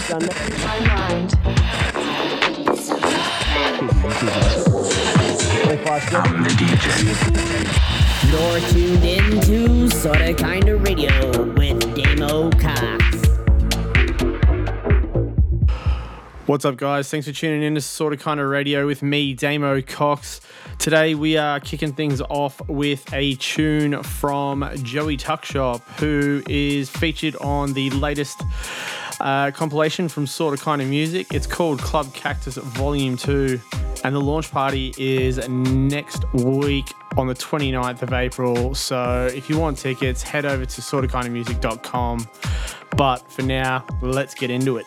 I'm the DJ. You're tuned in to Sorta Kinda Radio with Cox. What's up, guys? Thanks for tuning in to Sorta Kinda Radio with me, Damo Cox. Today we are kicking things off with a tune from Joey Tuckshop, who is featured on the latest uh, compilation from Sorta Kinda Music. It's called Club Cactus Volume 2, and the launch party is next week on the 29th of April. So if you want tickets, head over to sortakindamusic.com. But for now, let's get into it.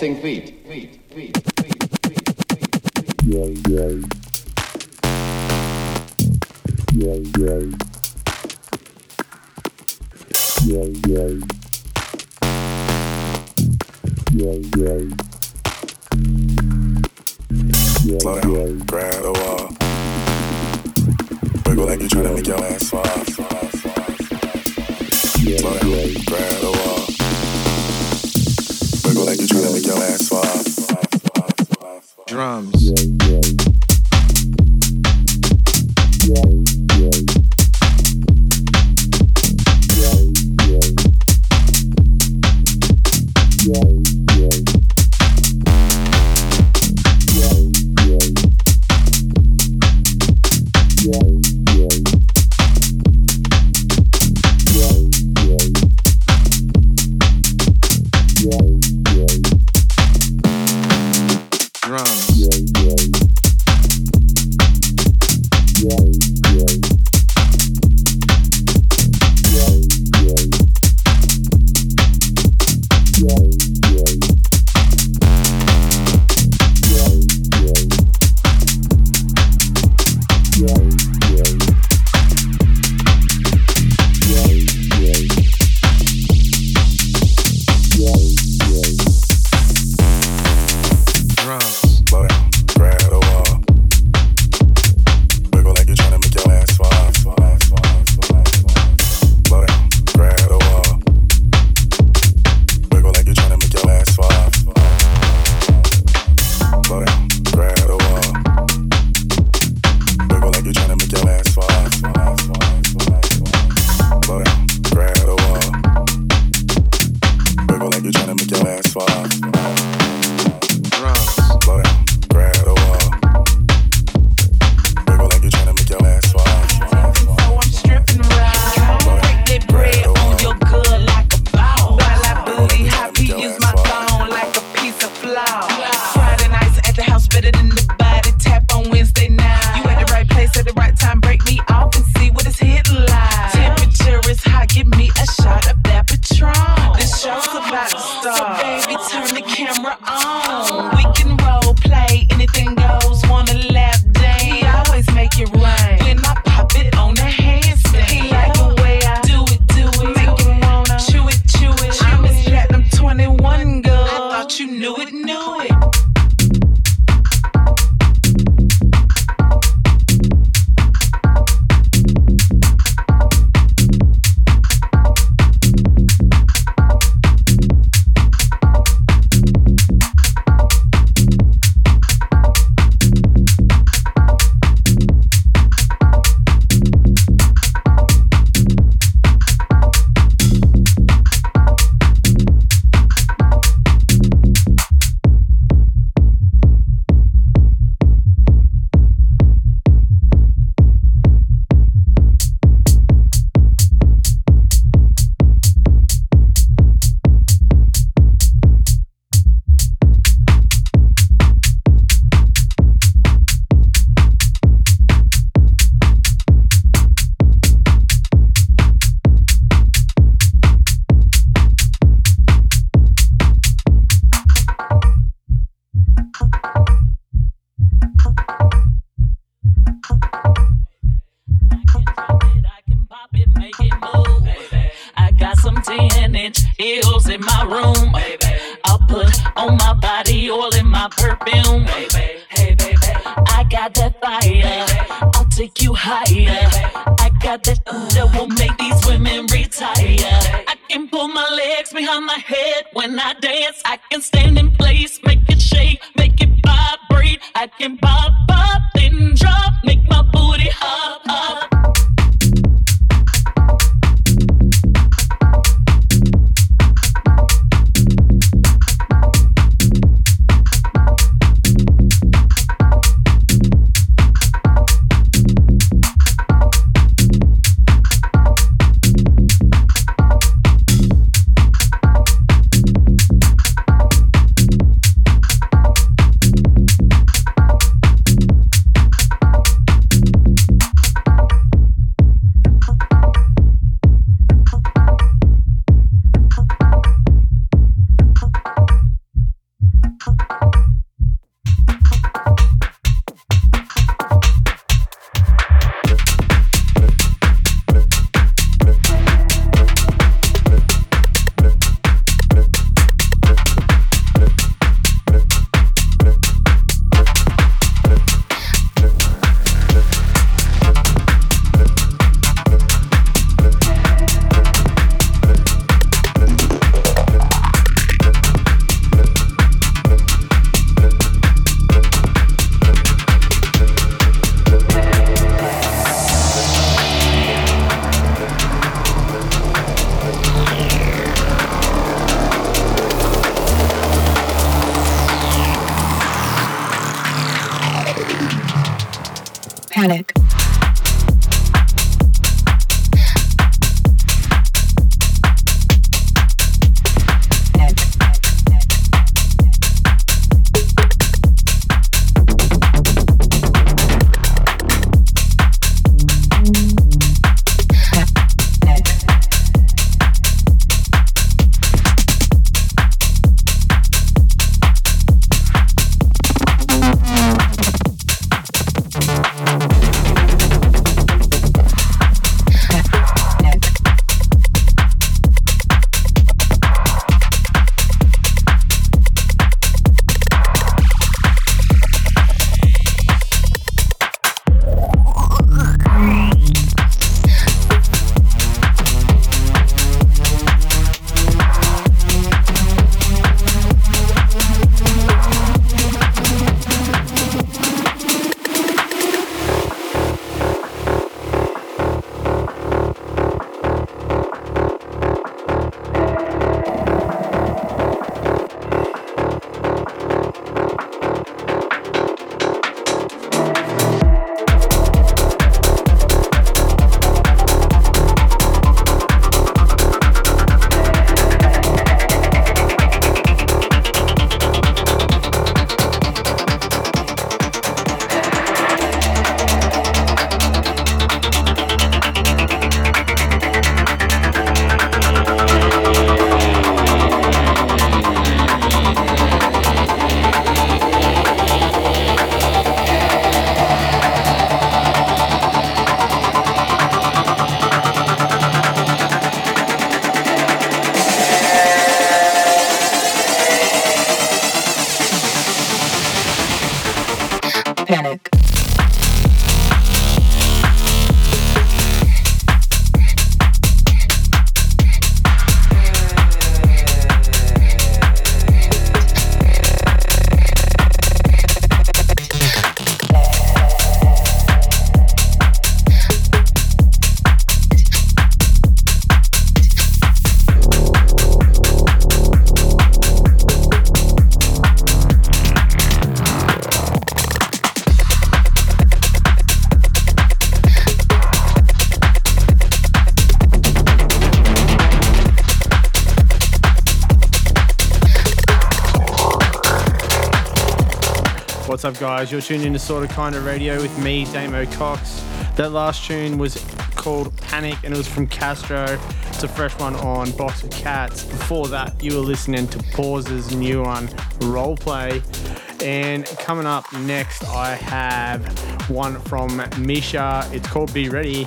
dancing feet. Slow down, grab the wall. Wiggle like you're trying to make your ass fall. Slow down, grab the wall. Trying to make your ass. Drums. pills in my room. I'll put on my body oil and my perfume. Baby. Hey, baby. I got that fire. I'll take you higher. I got that that will make these women retire. I can pull my legs behind my head when I dance. I can stand in place, make it shake, make it vibrate. I can pop up, then drop. What's guys? You're tuned into Sorta Kinda Radio with me, Damo Cox. That last tune was called Panic and it was from Castro. It's a fresh one on Box of Cats. Before that, you were listening to Pause's new one, Roleplay. And coming up next, I have one from Misha. It's called Be Ready.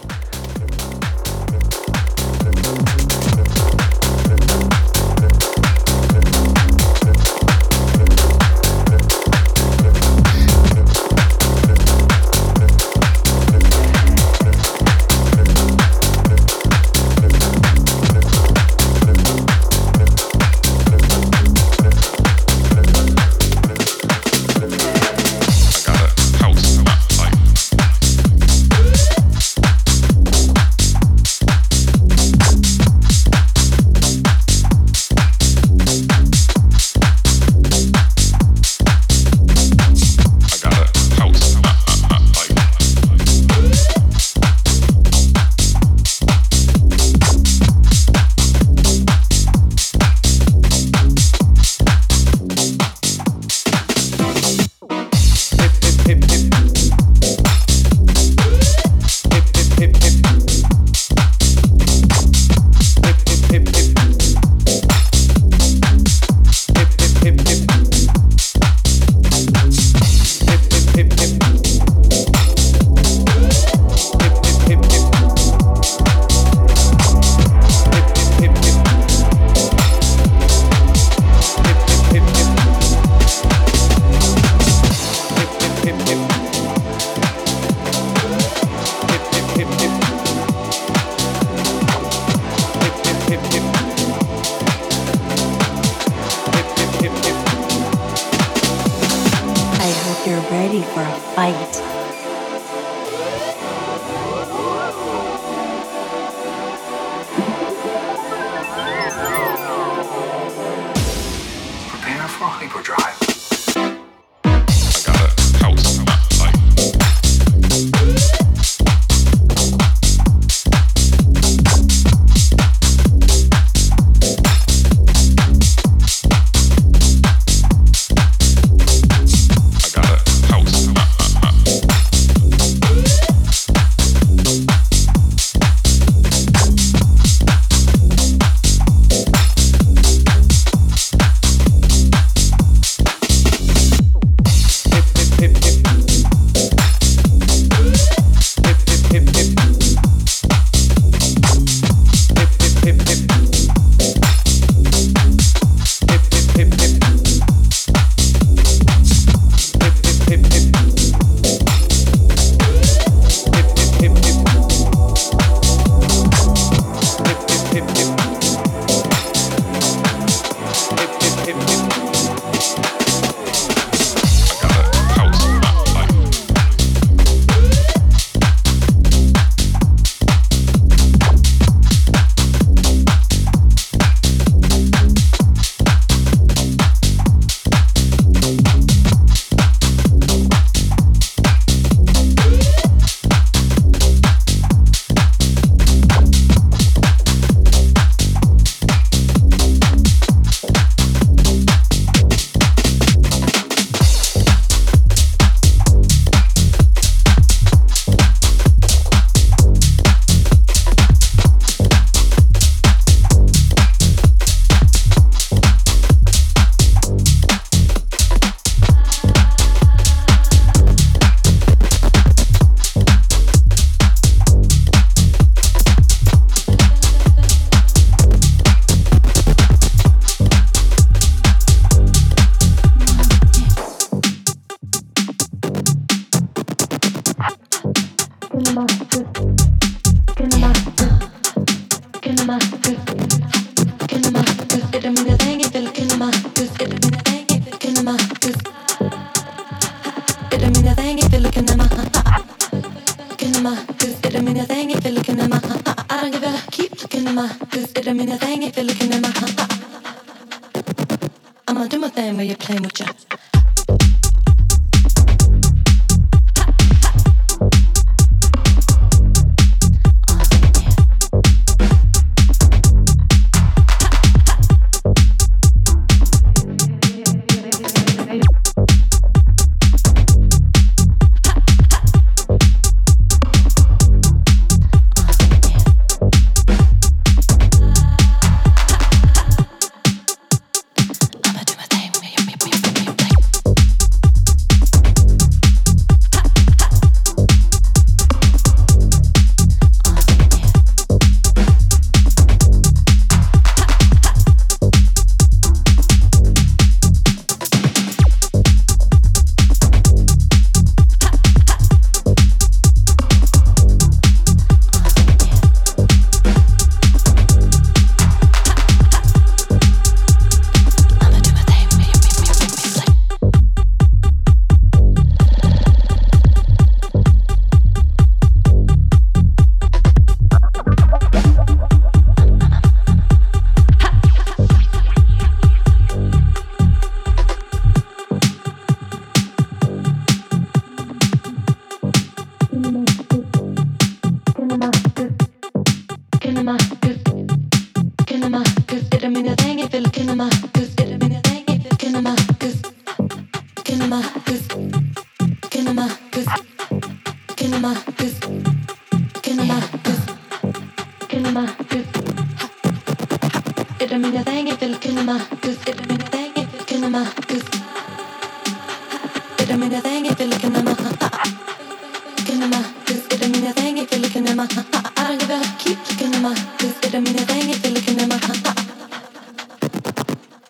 mean, it thing if you're looking at my. heart.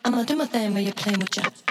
I'ma do my thing while you're playing with your.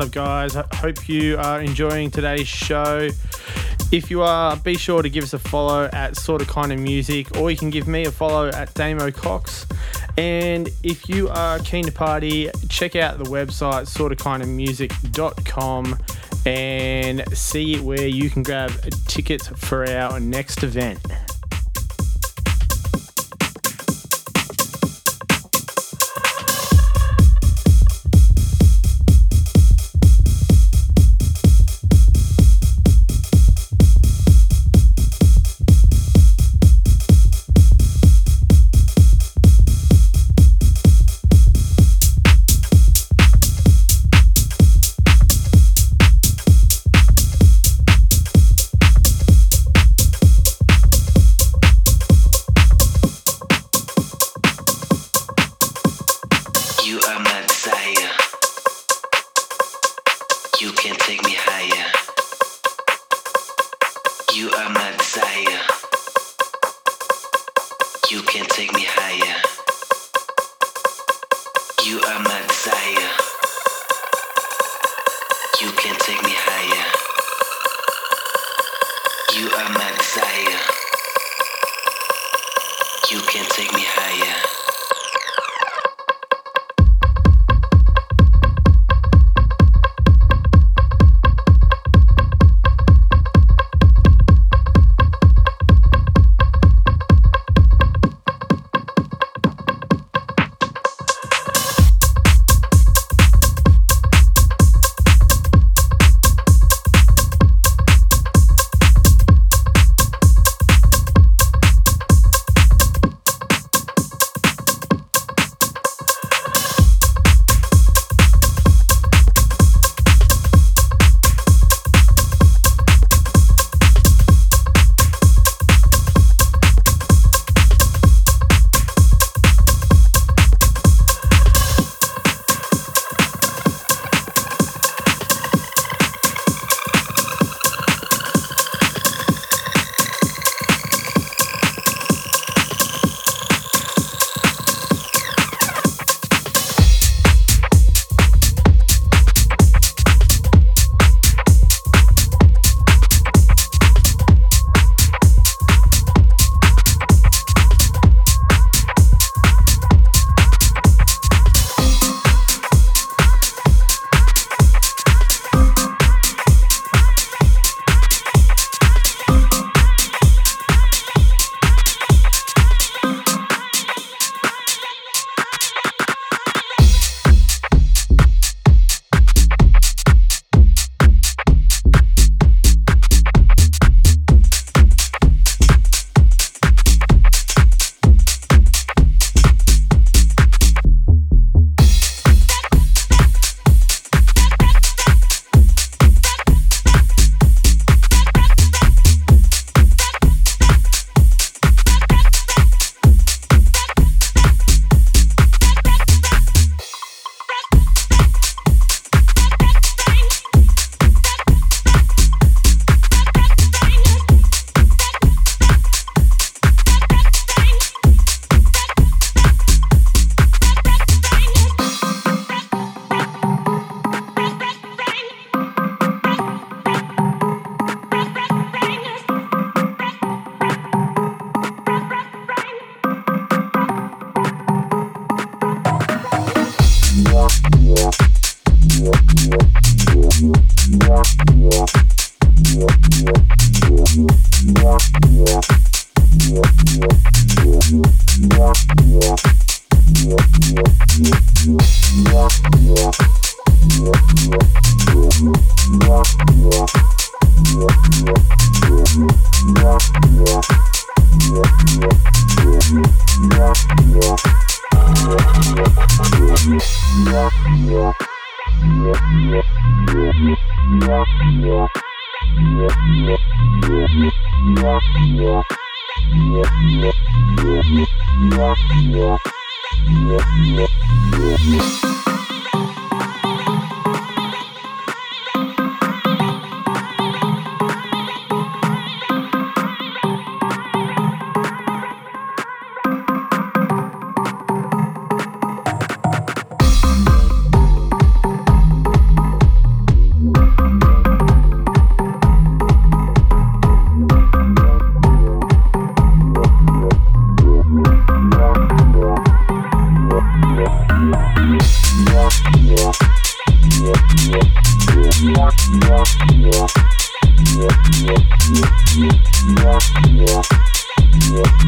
Up, guys? I hope you are enjoying today's show. If you are, be sure to give us a follow at Sorta Kinda Music, or you can give me a follow at Damo Cox. And if you are keen to party, check out the website sortakindamusic.com and see where you can grab tickets for our next event.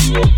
Yeah.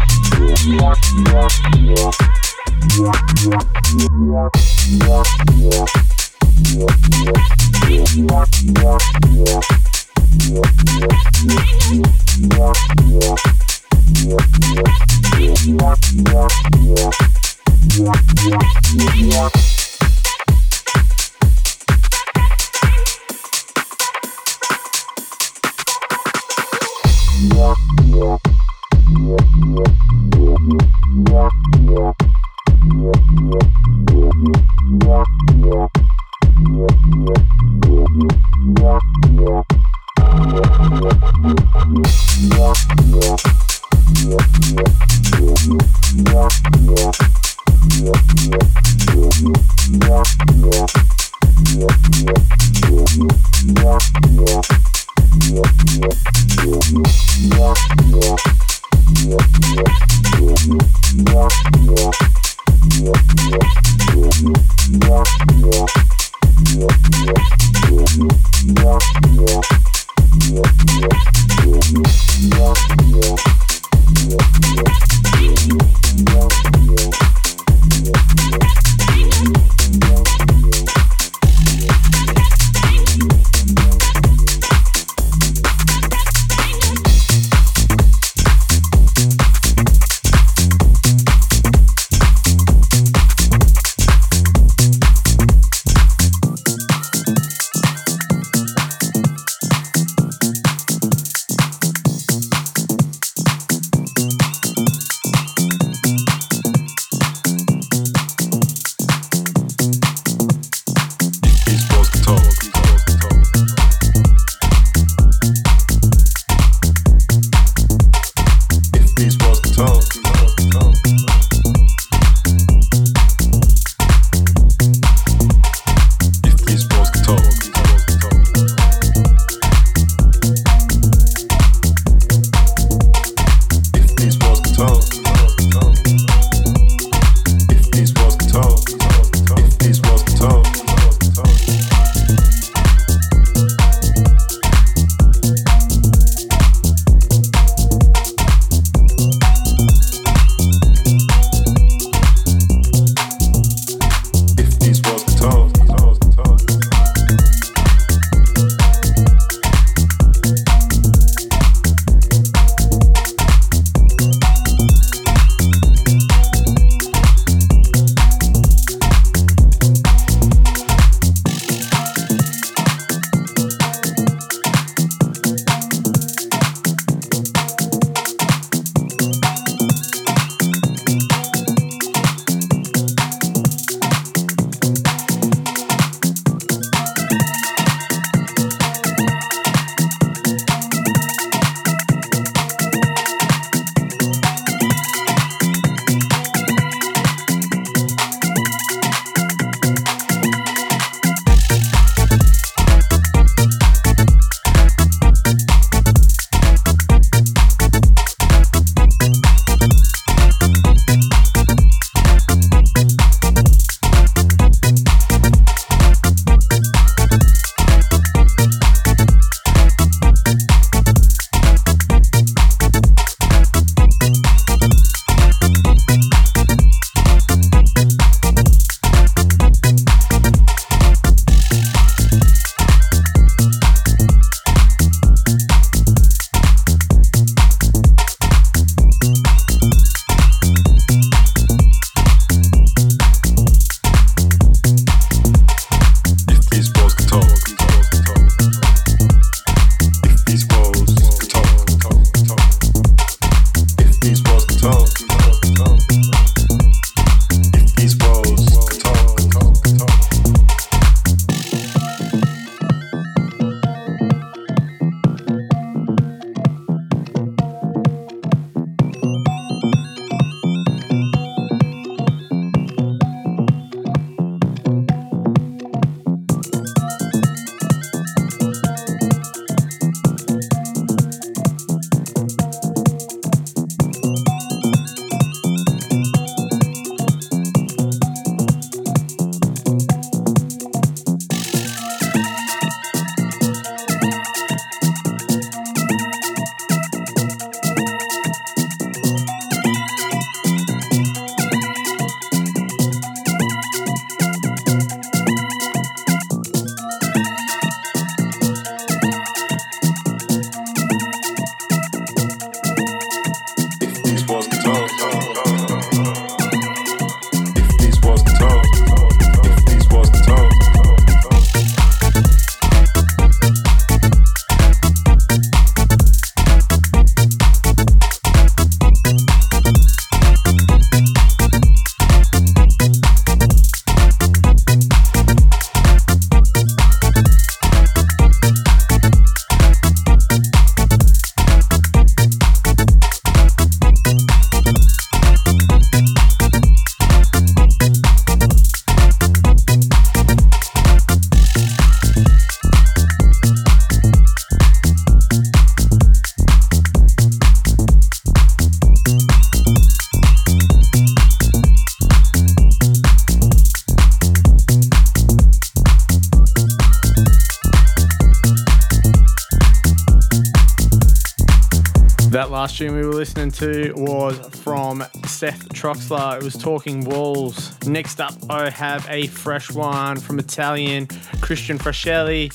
Listening to was from Seth Troxler. It was Talking Walls. Next up, I have a fresh one from Italian Christian Frascelli.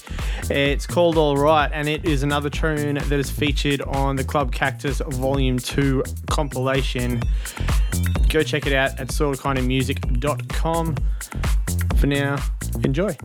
It's called All Right, and it is another tune that is featured on the Club Cactus Volume 2 compilation. Go check it out at sortakindamusic.com. For now, enjoy.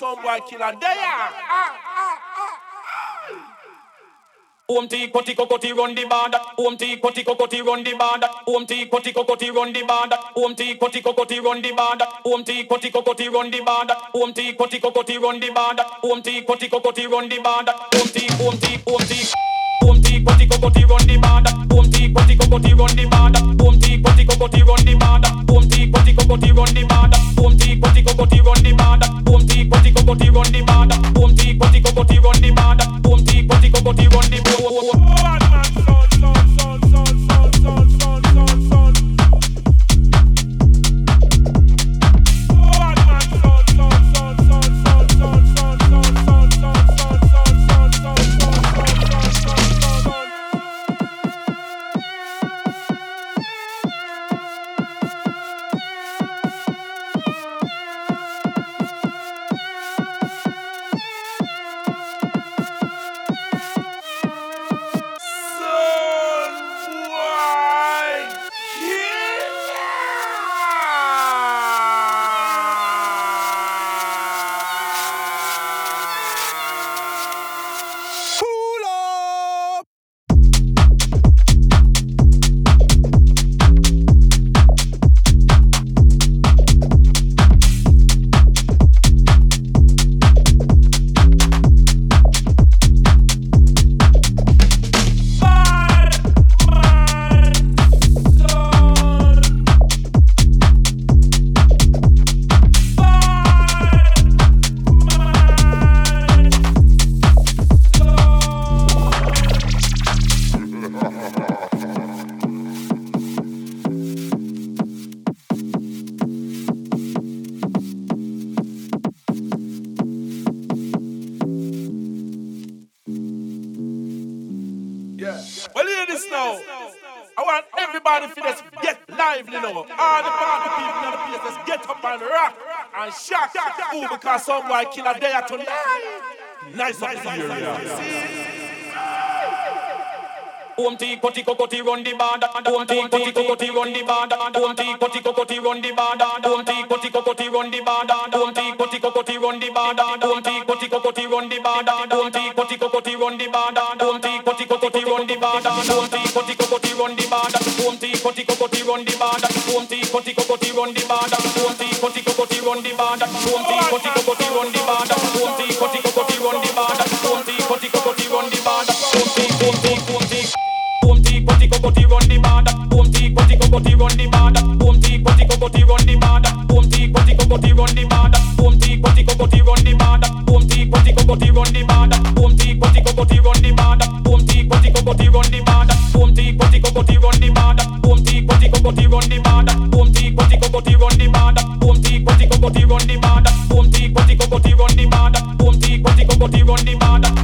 somewhere killer. They are. Home tea, cutty, run the band. Om tea, cutty, cocotti, run the band. Om tea, cutty, cocotti, run the band. Om tea, cutty, cocotti, run the band. Om tea, cutty, cocotti, run the band. Om tea, cutty, cocotti, run the band. Home tea, cutty, cocotti, run the band. Home tea, home tea, home tea. Boom tea, potty, cocotti, run the border. Boom tea, potty, cocotti, run the border. Boom tea, potty, cocotti, run the border. Boom tea, potty, cocotti, run the border. Boom tea, potty, cocotti, run the border. Boom tea, potty, cocotti, run the border. Boom tea, potty, cocotti, run the border. Boom tea, potty, cocotti, run the border. Ooh, because some boy kill a day tonight. Nice up the area. See? Om ti koti run the koti run the koti run the koti run the koti run the koti run the koti run the koti run the koti run the koti run the koti run the run the band. Boom ti koti kokoti run the band. Boom ti koti kokoti run the band. Boom ti koti kokoti run the band. Boom ti koti kokoti run the band. Boom ti koti kokoti run the band. Boom ti koti kokoti run the band. Boom ti koti kokoti run the band. Boom ti koti kokoti run the band. Boom ti koti kokoti run the band. Boom ti koti kokoti run the band. Boom ti koti kokoti run the band. Boom ti koti kokoti run the band.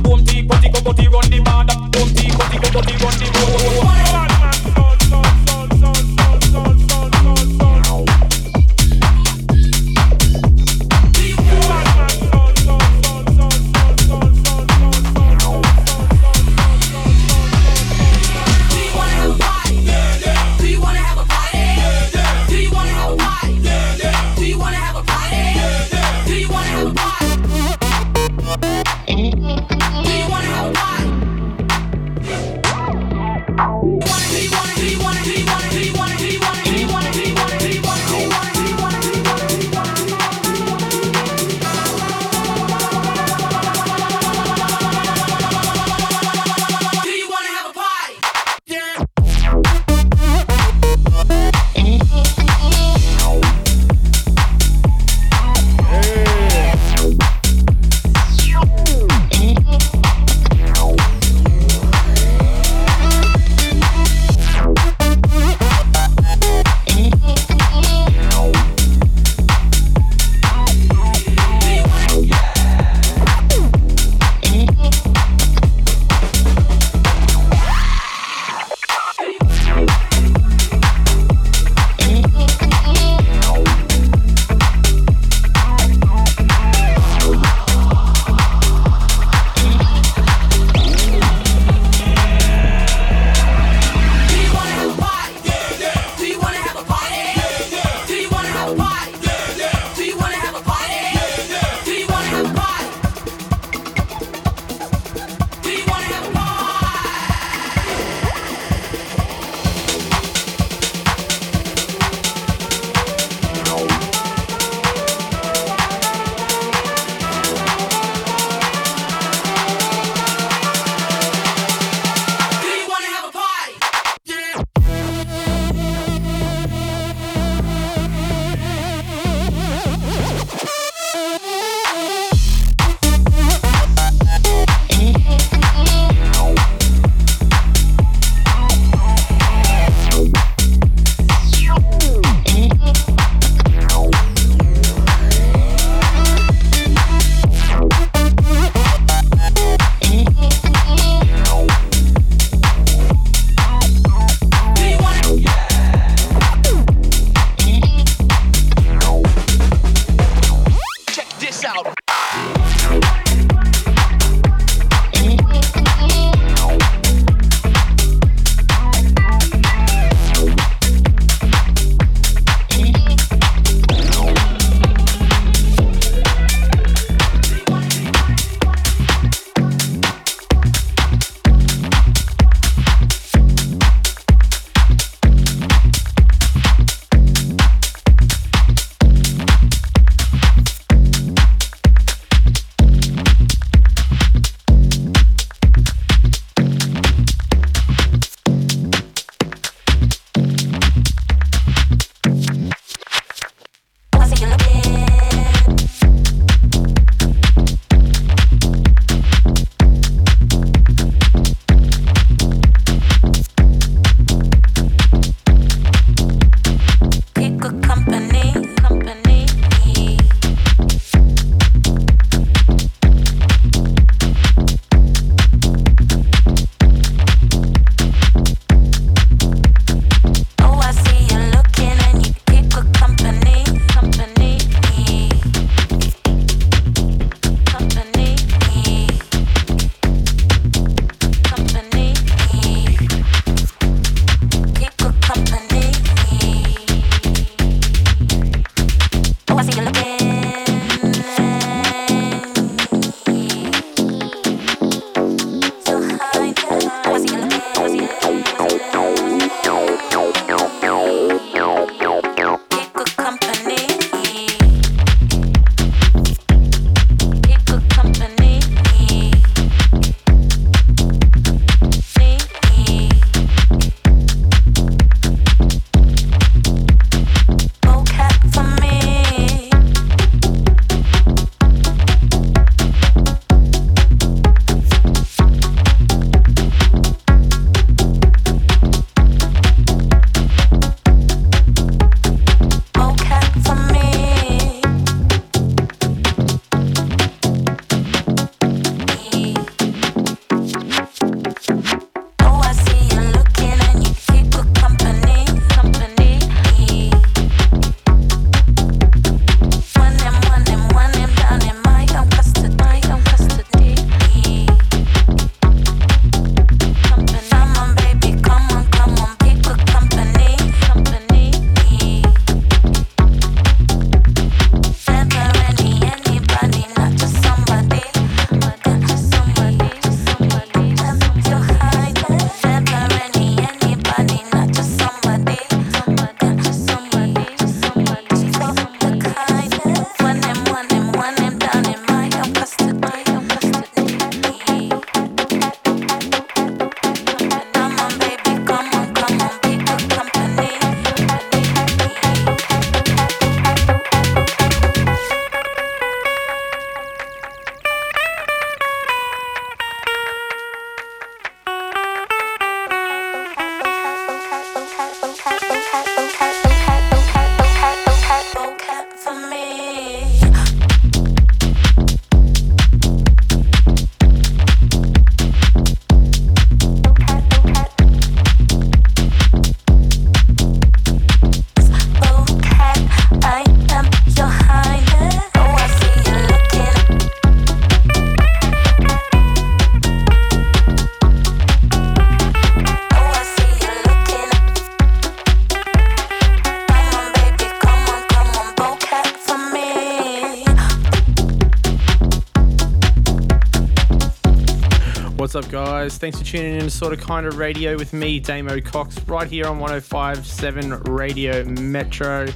Guys? Thanks for tuning in to Sorta Kinda Radio with me, Damo Cox, right here on 105.7 Radio Metro.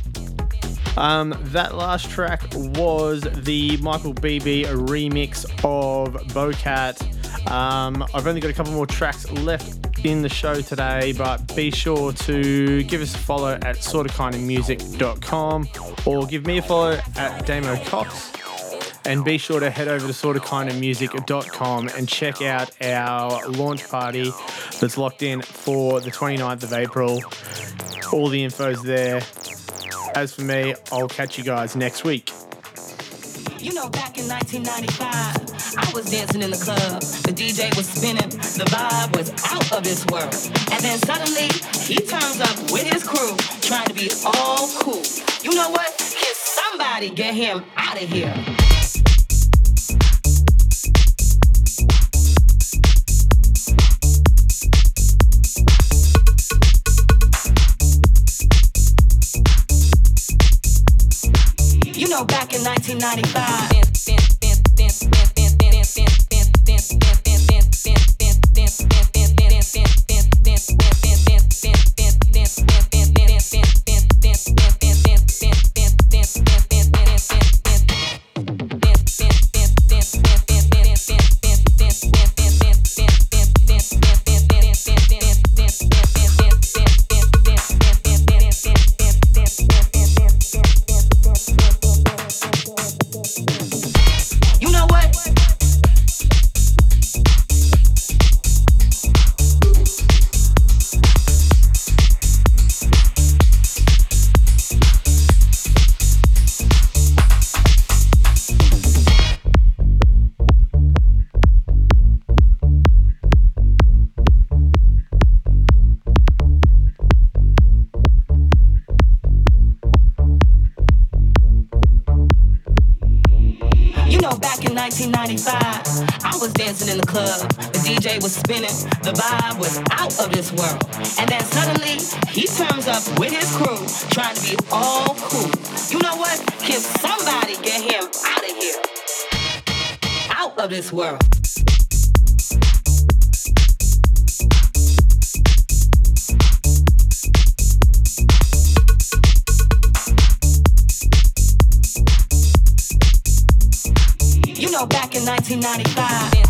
Um, that last track was the Michael Beebe remix of Bocat. Um, I've only got a couple more tracks left in the show today, but be sure to give us a follow at sortakindamusic.com or give me a follow at Damo Cox. And be sure to head over to sortakindamusic.com and check out our launch party that's locked in for the 29th of April. All the info's there. As for me, I'll catch you guys next week. You know, back in 1995, I was dancing in the club. The DJ was spinning, the vibe was out of this world. And then suddenly, he turns up with his crew, trying to be all cool. You know what? Can somebody get him out of here? Back in 1995. I was dancing in the club. The DJ was spinning. The vibe was out of this world. And then suddenly, he turns up with his crew, trying to be all cool. You know what? Can somebody get him out of here? Out of this world. Back in 1995.